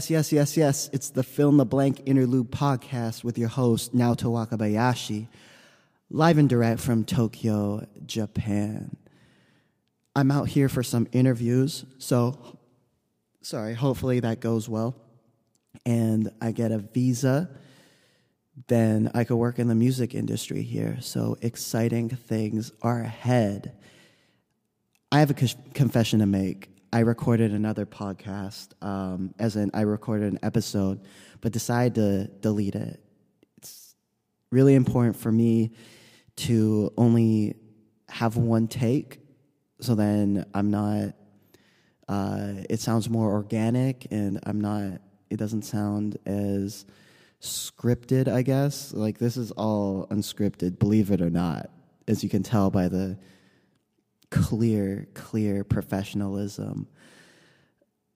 Yes, yes, yes, yes. It's the Fill in the Blank Interlude podcast with your host, Naoto Wakabayashi, live and direct from Tokyo, Japan. I'm out here for some interviews, so sorry, hopefully that goes well. And I get a visa, then I could work in the music industry here. So exciting things are ahead. I have a confession to make. I recorded another podcast, um, as in I recorded an episode, but decided to delete it. It's really important for me to only have one take, so then I'm not. Uh, it sounds more organic, and I'm not. It doesn't sound as scripted, I guess. Like this is all unscripted, believe it or not, as you can tell by the clear, clear professionalism.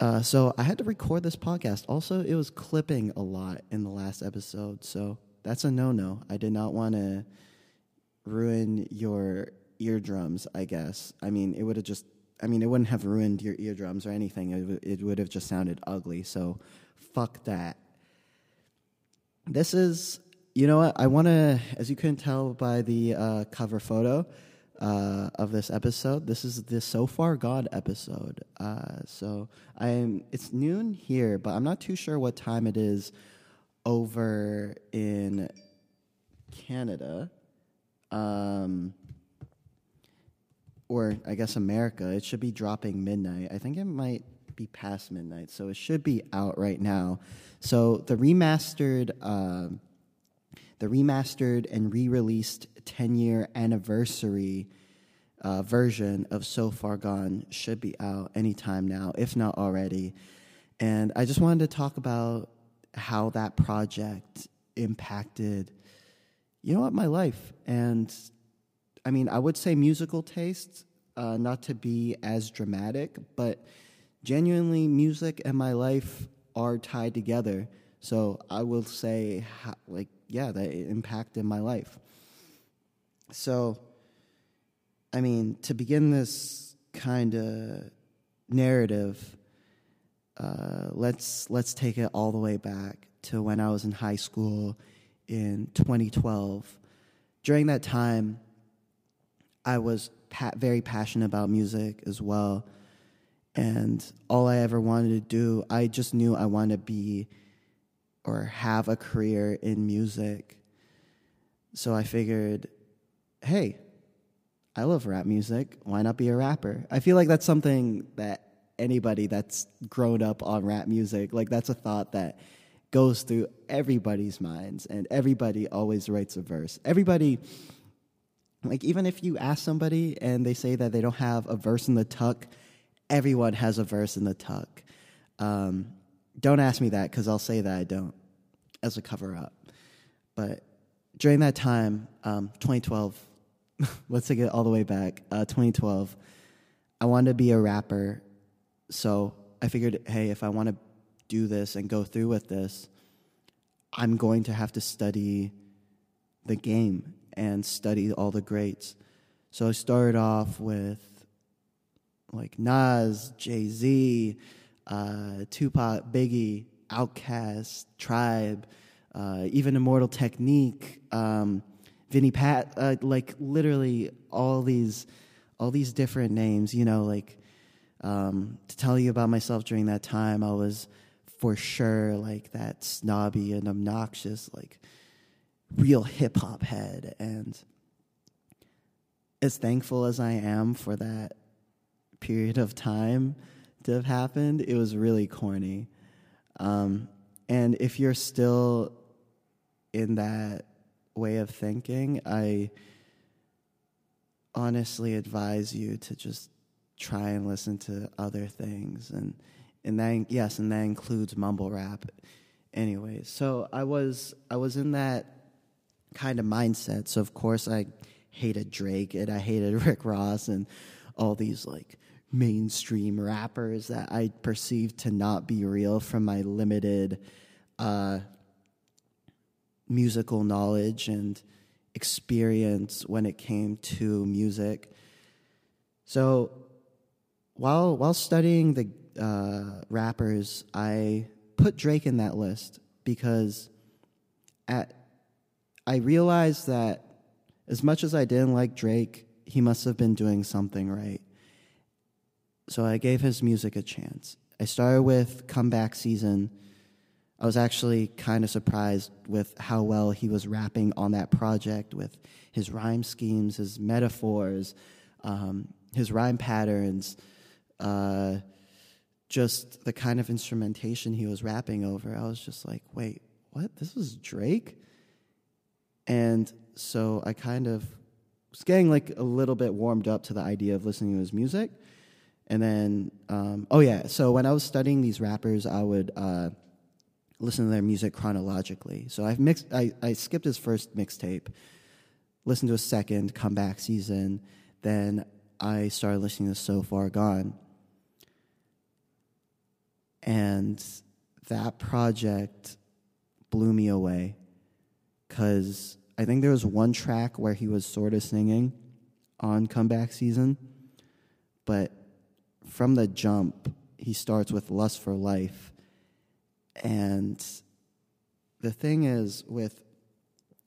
Uh, so I had to record this podcast. Also, it was clipping a lot in the last episode, so that's a no-no. I did not want to ruin your eardrums. I guess. I mean, it would have just. I mean, it wouldn't have ruined your eardrums or anything. It, w- it would have just sounded ugly. So, fuck that. This is, you know what? I want to, as you couldn't tell by the uh, cover photo, uh, of this episode. This is the So Far Gone episode. Uh, so I'm it's noon here, but I'm not too sure what time it is over in Canada. Um, or I guess America. It should be dropping midnight. I think it might be past midnight, so it should be out right now. So the remastered. Uh, the remastered and re-released 10 year anniversary uh, version of So Far Gone should be out anytime now, if not already. And I just wanted to talk about how that project impacted, you know what, my life. And I mean, I would say musical taste, uh, not to be as dramatic, but genuinely, music and my life are tied together. So I will say, like, yeah, that impacted my life. So, I mean, to begin this kind of narrative, uh, let's let's take it all the way back to when I was in high school in 2012. During that time, I was pa- very passionate about music as well, and all I ever wanted to do, I just knew I wanted to be or have a career in music. So I figured, hey, I love rap music. Why not be a rapper? I feel like that's something that anybody that's grown up on rap music, like that's a thought that goes through everybody's minds and everybody always writes a verse. Everybody like even if you ask somebody and they say that they don't have a verse in the tuck, everyone has a verse in the tuck. Um, don't ask me that because I'll say that I don't as a cover up. But during that time, um, 2012, let's take it all the way back, uh, 2012, I wanted to be a rapper. So I figured, hey, if I want to do this and go through with this, I'm going to have to study the game and study all the greats. So I started off with like Nas, Jay Z, uh, Tupac, Biggie, Outkast, Tribe, uh, even Immortal Technique, um, Vinnie Paz, uh, like literally all these, all these different names. You know, like um, to tell you about myself during that time, I was for sure like that snobby and obnoxious, like real hip hop head, and as thankful as I am for that period of time have happened, it was really corny. Um, and if you're still in that way of thinking, I honestly advise you to just try and listen to other things. And and that yes and that includes mumble rap anyways so i was i was in that kind of mindset. So of course i hated drake and i hated rick ross and all these like mainstream rappers that I perceived to not be real from my limited uh, musical knowledge and experience when it came to music. So while while studying the uh, rappers, I put Drake in that list because at I realized that as much as I didn't like Drake, he must have been doing something right. So I gave his music a chance. I started with Comeback Season. I was actually kind of surprised with how well he was rapping on that project with his rhyme schemes, his metaphors, um, his rhyme patterns, uh, just the kind of instrumentation he was rapping over. I was just like, wait, what? This was Drake? And so I kind of was getting like a little bit warmed up to the idea of listening to his music. And then, um, oh yeah, so when I was studying these rappers, I would uh, listen to their music chronologically. So I've mixed, I, I skipped his first mixtape, listened to a second, comeback season, then I started listening to So Far Gone. And that project blew me away because I think there was one track where he was sort of singing on comeback season, but from the jump, he starts with Lust for Life. And the thing is, with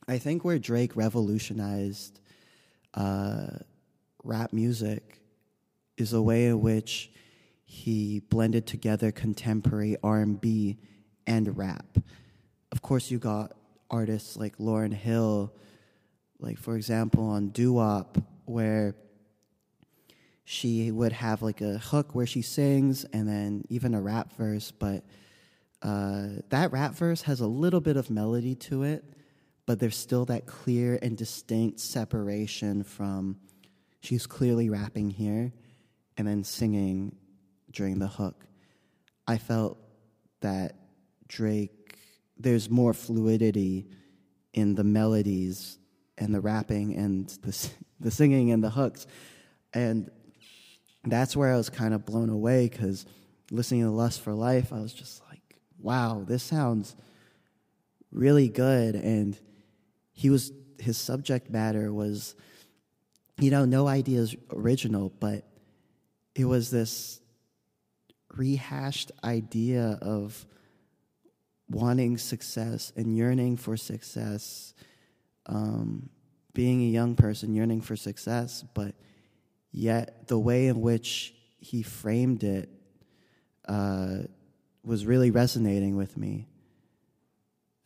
I think where Drake revolutionized uh, rap music is a way in which he blended together contemporary R&B and rap. Of course, you got artists like Lauryn Hill, like for example on Doo Wop, where she would have like a hook where she sings and then even a rap verse, but uh, that rap verse has a little bit of melody to it, but there's still that clear and distinct separation from she's clearly rapping here and then singing during the hook. I felt that Drake, there's more fluidity in the melodies and the rapping and the, the singing and the hooks. And that's where I was kind of blown away because listening to Lust for Life, I was just like, wow, this sounds really good. And he was, his subject matter was, you know, no ideas original, but it was this rehashed idea of wanting success and yearning for success, um, being a young person yearning for success, but yet the way in which he framed it uh, was really resonating with me.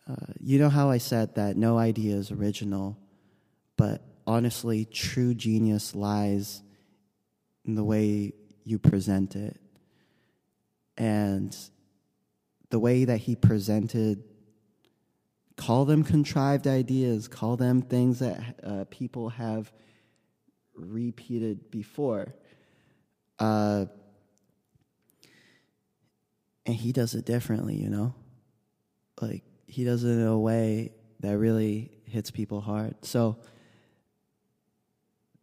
Uh, you know how I said that no idea is original, but honestly, true genius lies in the way you present it. And the way that he presented, call them contrived ideas, call them things that uh, people have repeated before. Uh, and he does it differently, you know? Like, he does it in a way that really hits people hard. So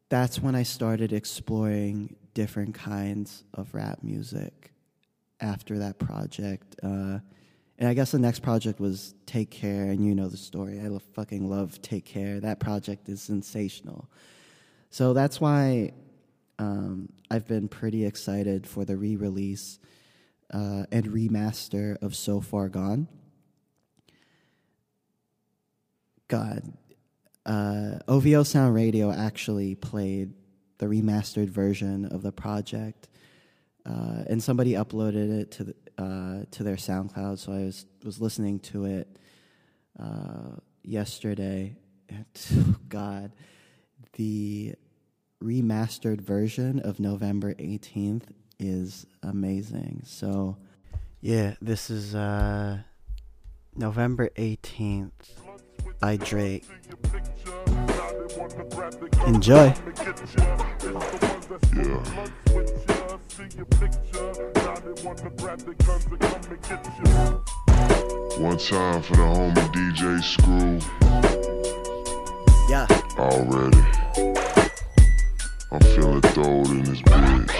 that's when I started exploring different kinds of rap music after that project. Uh, and I guess the next project was Take Care, and you know the story. I fucking love Take Care. That project is sensational. So that's why um, I've been pretty excited for the re release uh, and remaster of So Far Gone. God, uh, OVO Sound Radio actually played the remastered version of the project, uh, and somebody uploaded it to the, uh, to their SoundCloud. So I was was listening to it uh, yesterday. And, oh God, the remastered version of November eighteenth is amazing. So, yeah, this is uh, November eighteenth by Drake. Enjoy. Yeah. One time for the homie DJ Screw. Yeah. Already. I'm feeling throwed in this bitch.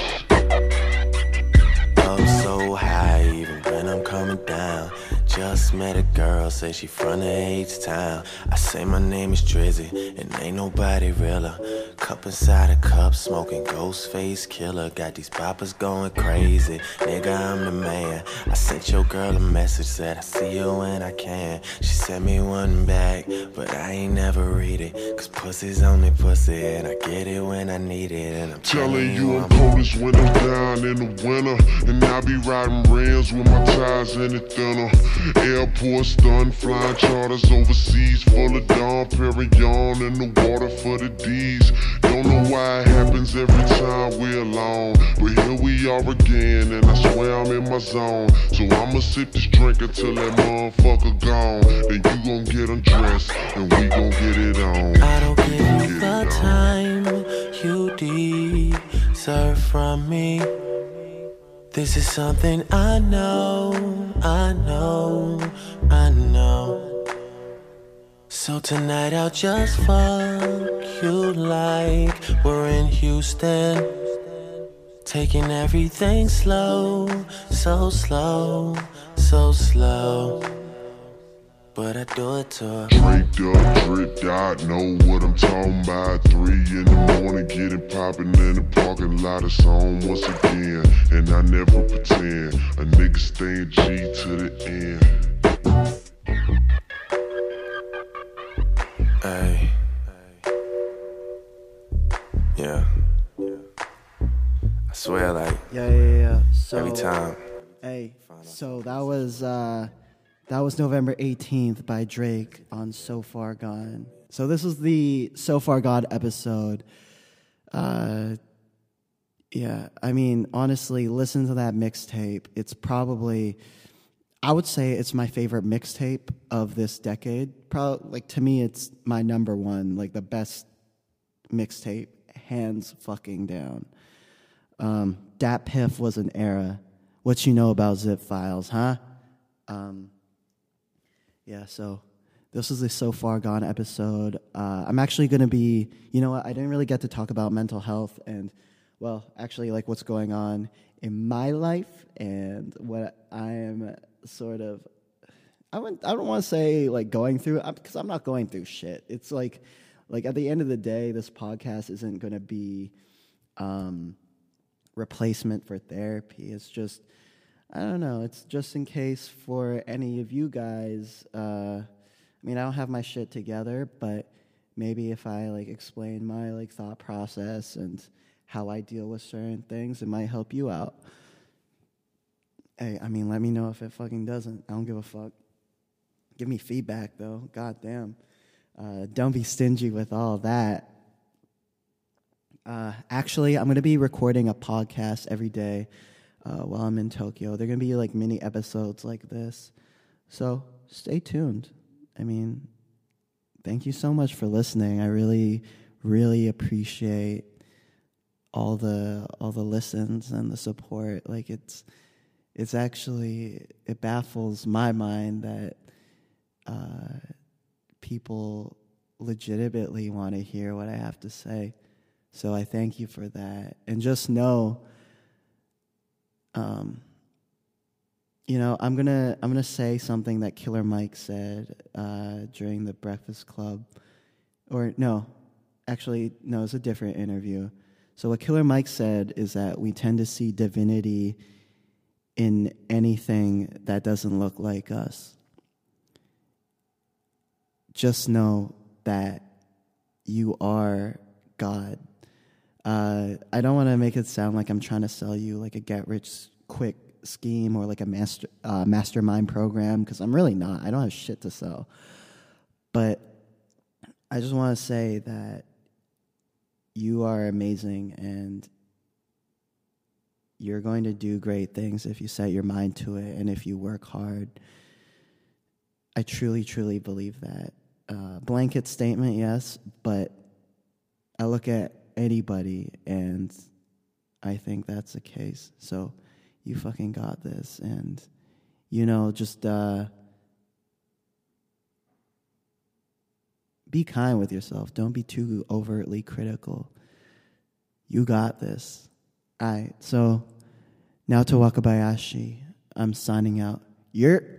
I'm so high, even when I'm coming down just met a girl, say she from the H town. I say my name is Drizzy, and ain't nobody realer. Cup inside a cup, smoking Ghostface Killah. Got these poppers going crazy. Nigga, I'm the man. I sent your girl a message, said I see you when I can. She sent me one back, but I ain't never read it. Cause pussy's only pussy, and I get it when I need it. And I'm Telling you I'm coldest when I'm down in the winter. And I be riding rims with my tires in the thinner. Airport stun, flying charters overseas. Full of Dom Perignon in the water for the D's. Don't know why it happens every time we're alone. But here we are again, and I swear I'm in my zone. So I'ma sip this drink until that motherfucker gone. Then you gon' get undressed, and we gon' get it on. I don't give you the time you deserve from me. This is something I know, I know, I know. So tonight I'll just fuck you like we're in Houston. Taking everything slow, so slow, so slow. But I do it to her. Draped up, dripped out, know what I'm talking about. Three in the morning, getting popping in the parking lot. It's on once again, and I never pretend. A nigga staying G to the end. Hey. Yeah. I swear, like, Yeah, yeah, yeah. So every time. Hey, so that was uh, that was November 18th by Drake on So Far Gone. So this is the So Far Gone episode. Uh, yeah, I mean, honestly, listen to that mixtape. It's probably, I would say, it's my favorite mixtape of this decade. Probably, like to me, it's my number one, like the best mixtape, hands fucking down. Um, DatPiff was an era. What you know about zip files, huh? Um, yeah, so this is a So Far Gone episode. Uh, I'm actually going to be, you know what, I didn't really get to talk about mental health and, well, actually, like what's going on in my life and what I am sort of, I, wouldn't, I don't want to say like going through, because I'm not going through shit. It's like, like at the end of the day, this podcast isn't going to be, um, replacement for therapy. It's just, I don't know. It's just in case for any of you guys. Uh, I mean, I don't have my shit together, but maybe if I like explain my like thought process and how I deal with certain things, it might help you out. Hey, I mean, let me know if it fucking doesn't. I don't give a fuck. Give me feedback though. God damn. Uh, don't be stingy with all that. Uh, actually, I'm going to be recording a podcast every day uh, while I'm in Tokyo. They're going to be like mini episodes like this. So stay tuned. I mean, thank you so much for listening. I really, really appreciate all the all the listens and the support. Like it's it's actually it baffles my mind that uh, people legitimately want to hear what I have to say. So I thank you for that. And just know, um, you know, I'm gonna I'm gonna say something that Killer Mike said uh, during the Breakfast Club, or no, actually no, it's a different interview. So what Killer Mike said is that we tend to see divinity in anything that doesn't look like us. Just know that you are God. Uh, I don't want to make it sound like I'm trying to sell you like a get rich quick scheme or like a master uh, mastermind program because I'm really not. I don't have shit to sell. But I just want to say that you are amazing and you're going to do great things if you set your mind to it and if you work hard. I truly, truly believe that. Uh, blanket statement, yes, but I look at anybody and I think that's the case. So you fucking got this. And, you know, just uh, be kind with yourself. Don't be too overtly critical. You got this. All right. So Naoto Wakabayashi. I'm signing out. You're.